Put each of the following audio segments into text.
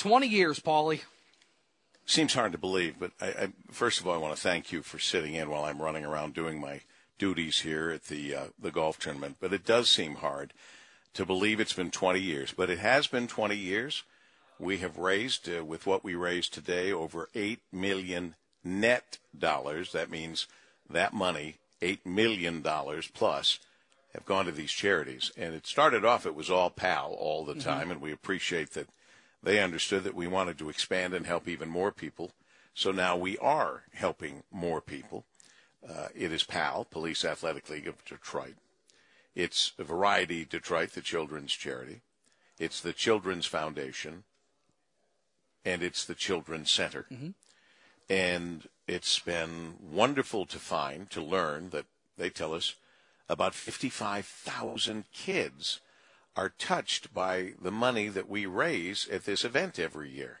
20 years, Paulie. Seems hard to believe, but I, I, first of all, I want to thank you for sitting in while I'm running around doing my duties here at the uh, the golf tournament. But it does seem hard to believe it's been 20 years. But it has been 20 years. We have raised, uh, with what we raised today, over eight million net dollars. That means that money, eight million dollars plus, have gone to these charities. And it started off; it was all PAL all the time, mm-hmm. and we appreciate that they understood that we wanted to expand and help even more people. So now we are helping more people. Uh, it is PAL, Police Athletic League of Detroit. It's Variety Detroit, the children's charity. It's the Children's Foundation. And it's the Children's Center. Mm-hmm. And it's been wonderful to find, to learn that they tell us about 55,000 kids are touched by the money that we raise at this event every year.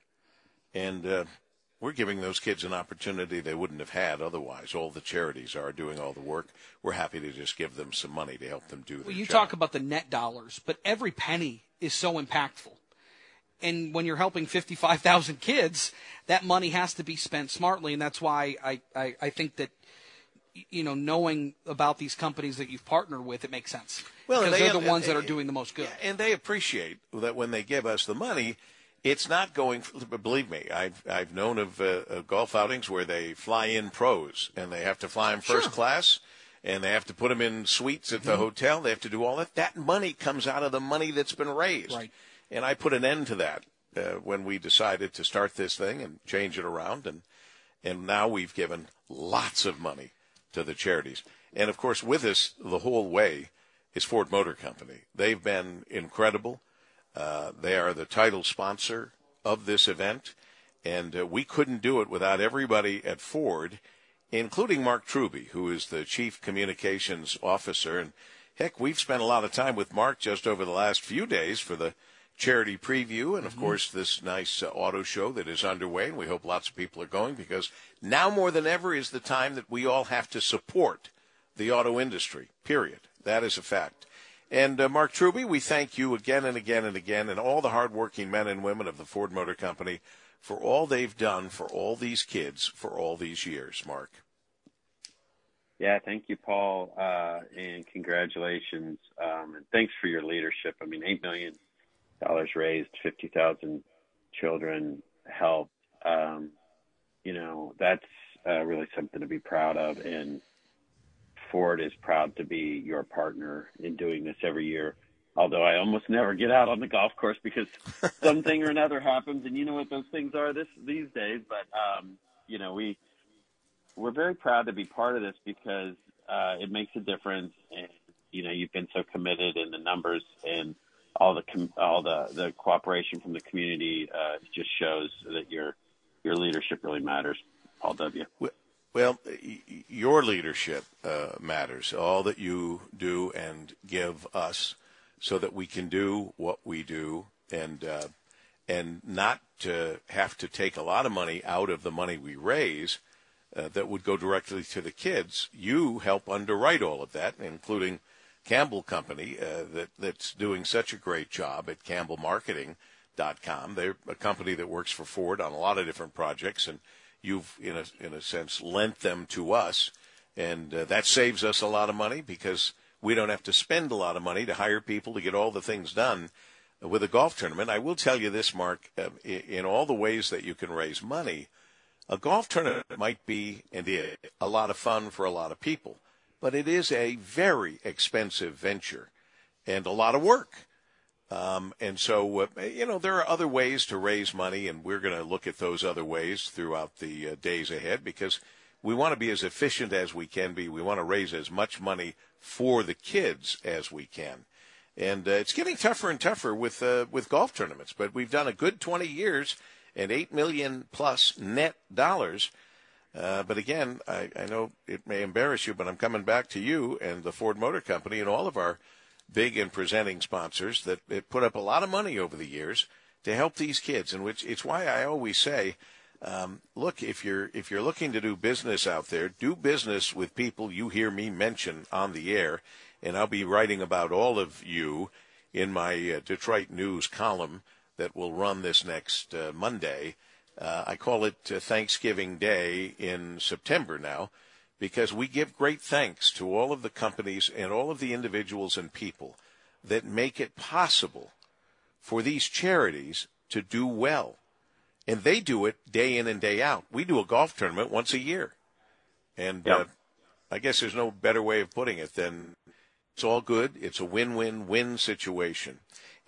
And uh, we're giving those kids an opportunity they wouldn't have had otherwise. All the charities are doing all the work. We're happy to just give them some money to help them do well, you job. talk about the net dollars, but every penny is so impactful. And when you're helping 55,000 kids, that money has to be spent smartly. And that's why I, I, I think that you know, knowing about these companies that you've partnered with, it makes sense. Well, because they, are the ones that are doing the most good. And they appreciate that when they give us the money, it's not going. Believe me, I've I've known of uh, golf outings where they fly in pros and they have to fly in first sure. class and they have to put them in suites at the mm-hmm. hotel. They have to do all that. That money comes out of the money that's been raised. Right. And I put an end to that uh, when we decided to start this thing and change it around. And and now we've given lots of money to the charities. And of course, with us the whole way is Ford Motor Company. They've been incredible. Uh, they are the title sponsor of this event, and uh, we couldn't do it without everybody at Ford, including Mark Truby, who is the chief communications officer. And heck, we've spent a lot of time with Mark just over the last few days for the charity preview, and of mm-hmm. course, this nice uh, auto show that is underway. And we hope lots of people are going because now more than ever is the time that we all have to support the auto industry, period. That is a fact. And uh, Mark Truby, we thank you again and again and again, and all the hardworking men and women of the Ford Motor Company for all they've done for all these kids for all these years. Mark. Yeah, thank you, Paul, uh, and congratulations, um, and thanks for your leadership. I mean, eight million dollars raised, fifty thousand children helped. Um, you know, that's uh, really something to be proud of. And Ford is proud to be your partner in doing this every year. Although I almost never get out on the golf course because something or another happens, and you know what those things are this these days. But um, you know, we we're very proud to be part of this because uh, it makes a difference, and you know, you've been so committed in the numbers and all the com- all the the cooperation from the community uh, just shows that your your leadership really matters. Paul W. Well, your leadership uh, matters. All that you do and give us, so that we can do what we do, and uh, and not to have to take a lot of money out of the money we raise uh, that would go directly to the kids. You help underwrite all of that, including Campbell Company, uh, that that's doing such a great job at CampbellMarketing.com. They're a company that works for Ford on a lot of different projects, and you've, in a in a sense, lent them to us, and uh, that saves us a lot of money because we don't have to spend a lot of money to hire people to get all the things done with a golf tournament. I will tell you this, Mark, uh, in all the ways that you can raise money, a golf tournament might be and a lot of fun for a lot of people but it is a very expensive venture and a lot of work. Um, and so, uh, you know, there are other ways to raise money, and we're going to look at those other ways throughout the uh, days ahead because we want to be as efficient as we can be. We want to raise as much money for the kids as we can. And uh, it's getting tougher and tougher with uh, with golf tournaments, but we've done a good 20 years and 8 million plus net dollars uh, but again, I, I know it may embarrass you, but I'm coming back to you and the Ford Motor Company and all of our big and presenting sponsors that, put up a lot of money over the years to help these kids. And which it's why I always say, um, look, if you're if you're looking to do business out there, do business with people you hear me mention on the air, and I'll be writing about all of you in my uh, Detroit News column that will run this next uh, Monday. Uh, I call it uh, Thanksgiving Day in September now because we give great thanks to all of the companies and all of the individuals and people that make it possible for these charities to do well. And they do it day in and day out. We do a golf tournament once a year. And yep. uh, I guess there's no better way of putting it than it's all good. It's a win-win-win situation.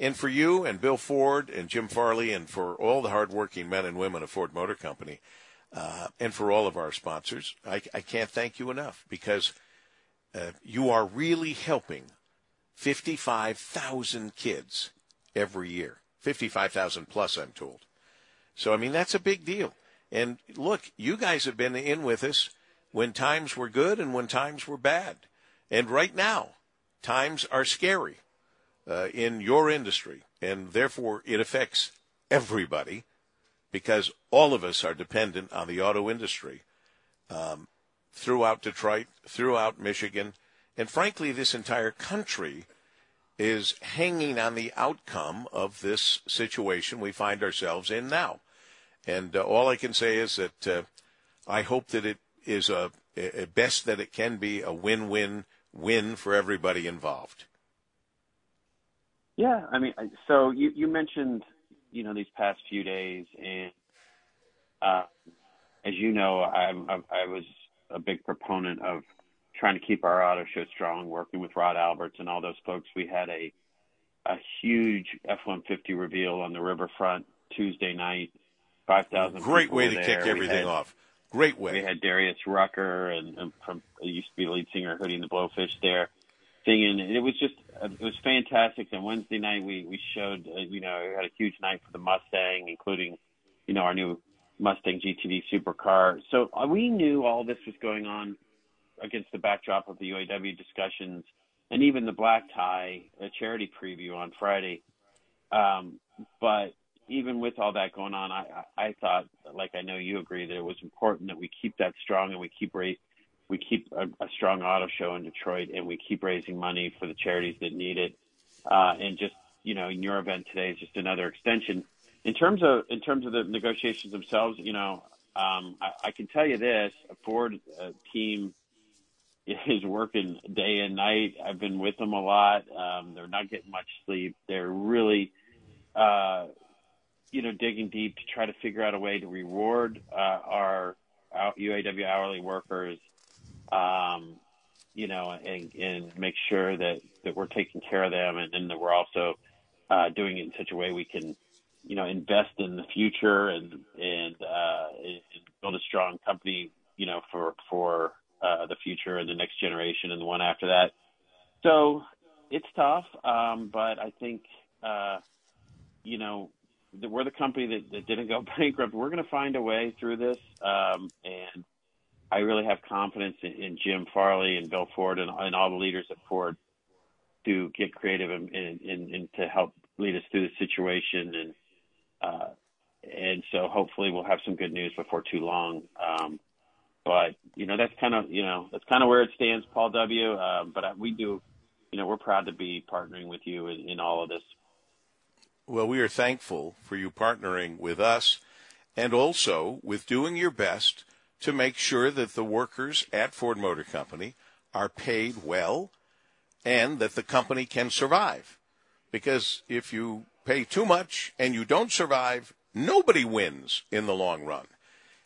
And for you and Bill Ford and Jim Farley and for all the hardworking men and women of Ford Motor Company, uh, and for all of our sponsors, I, I can't thank you enough because uh, you are really helping 55,000 kids every year. 55,000 plus, I'm told. So, I mean, that's a big deal. And look, you guys have been in with us when times were good and when times were bad. And right now, times are scary uh, in your industry, and therefore it affects everybody because all of us are dependent on the auto industry um, throughout Detroit, throughout Michigan, and frankly, this entire country is hanging on the outcome of this situation we find ourselves in now. And uh, all I can say is that uh, I hope that it is a, a best that it can be a win-win win for everybody involved. Yeah, I mean, so you you mentioned you know these past few days, and uh, as you know, I'm, I, I was a big proponent of trying to keep our auto show strong, working with Rod Alberts and all those folks. We had a a huge F-150 reveal on the riverfront Tuesday night. Five thousand. Great way to kick everything had, off. Great way. We had Darius Rucker and, and from used to be lead singer Hootie and the Blowfish there singing. And it was just it was fantastic. And Wednesday night we we showed uh, you know we had a huge night for the Mustang, including you know our new Mustang GTD supercar. So uh, we knew all this was going on against the backdrop of the UAW discussions and even the black tie a charity preview on Friday. Um, but even with all that going on, I, I thought, like I know you agree, that it was important that we keep that strong and we keep ra- we keep a, a strong auto show in Detroit and we keep raising money for the charities that need it. Uh, and just you know, in your event today is just another extension. In terms of in terms of the negotiations themselves, you know, um, I, I can tell you this: a Ford uh, team is working day and night. I've been with them a lot. Um, they're not getting much sleep. They're really, uh, you know, digging deep to try to figure out a way to reward uh, our UAW hourly workers, um, you know, and, and make sure that, that we're taking care of them and, and that we're also uh, doing it in such a way we can, you know, invest in the future and and, uh, and build a strong company, you know, for for uh, the future and the next generation and the one after that. So it's tough, um, but I think uh, you know we're the company that, that didn't go bankrupt. We're going to find a way through this, um, and I really have confidence in, in Jim Farley and Bill Ford and, and, all the leaders at Ford to get creative and, and, and, to help lead us through the situation. And uh, and so hopefully we'll have some good news before too long. Um, but you know that's kind of you know that's kind of where it stands, Paul W. Uh, but we do, you know, we're proud to be partnering with you in, in all of this. Well, we are thankful for you partnering with us, and also with doing your best to make sure that the workers at Ford Motor Company are paid well, and that the company can survive. Because if you pay too much and you don't survive, nobody wins in the long run.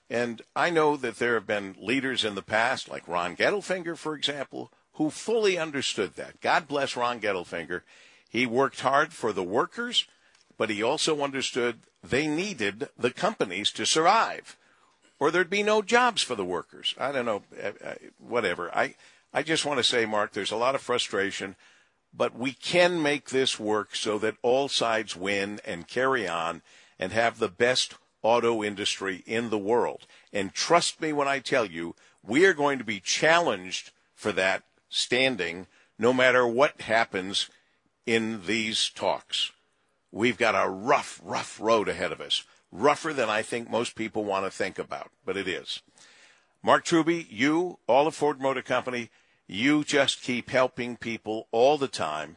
And I know that there have been leaders in the past, like Ron Gettelfinger, for example, who fully understood that. God bless Ron Gettelfinger. He worked hard for the workers, but he also understood they needed the companies to survive, or there'd be no jobs for the workers. I don't know, uh, uh, whatever. I, I just want to say, Mark, there's a lot of frustration, but we can make this work so that all sides win and carry on and have the best auto industry in the world. And trust me when I tell you, we are going to be challenged for that standing no matter what happens in these talks. We've got a rough, rough road ahead of us. Rougher than I think most people want to think about, but it is. Mark Truby, you, all of Ford Motor Company, you just keep helping people all the time,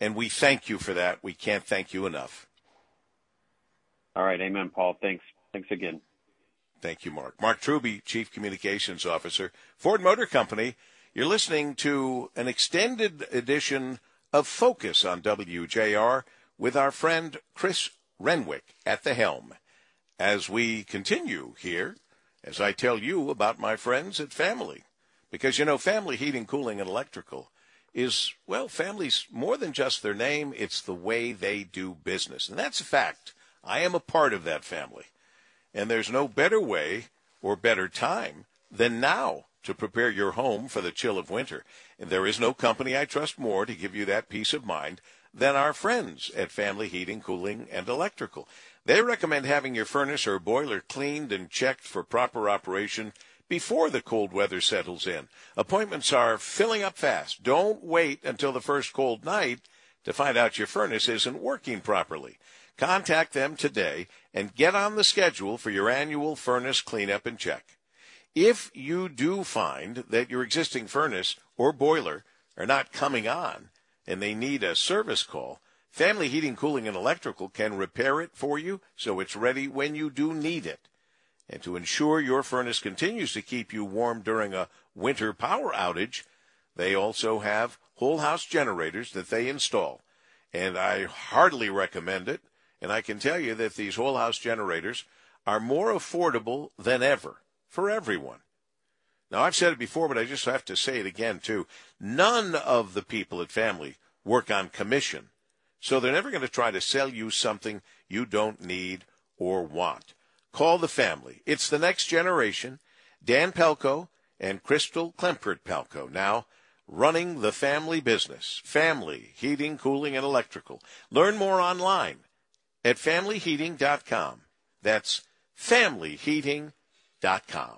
and we thank you for that. We can't thank you enough. All right. Amen, Paul. Thanks. Thanks again. Thank you, Mark. Mark Truby, Chief Communications Officer, Ford Motor Company. You're listening to an extended edition of Focus on WJR with our friend Chris Renwick at the helm. As we continue here, as I tell you about my friends at Family, because you know, Family Heating, Cooling, and Electrical is, well, family's more than just their name, it's the way they do business. And that's a fact. I am a part of that family. And there's no better way or better time than now to prepare your home for the chill of winter. And there is no company I trust more to give you that peace of mind than our friends at Family Heating, Cooling, and Electrical. They recommend having your furnace or boiler cleaned and checked for proper operation before the cold weather settles in. Appointments are filling up fast. Don't wait until the first cold night to find out your furnace isn't working properly. Contact them today and get on the schedule for your annual furnace cleanup and check. If you do find that your existing furnace or boiler are not coming on and they need a service call, Family Heating, Cooling, and Electrical can repair it for you so it's ready when you do need it. And to ensure your furnace continues to keep you warm during a winter power outage, they also have whole house generators that they install. And I heartily recommend it. And I can tell you that these whole house generators are more affordable than ever for everyone. Now, I've said it before, but I just have to say it again, too. None of the people at Family work on commission, so they're never going to try to sell you something you don't need or want. Call the family. It's the next generation. Dan Pelko and Crystal Klempert Pelko now running the family business. Family, heating, cooling, and electrical. Learn more online at familyheating.com. That's familyheating.com.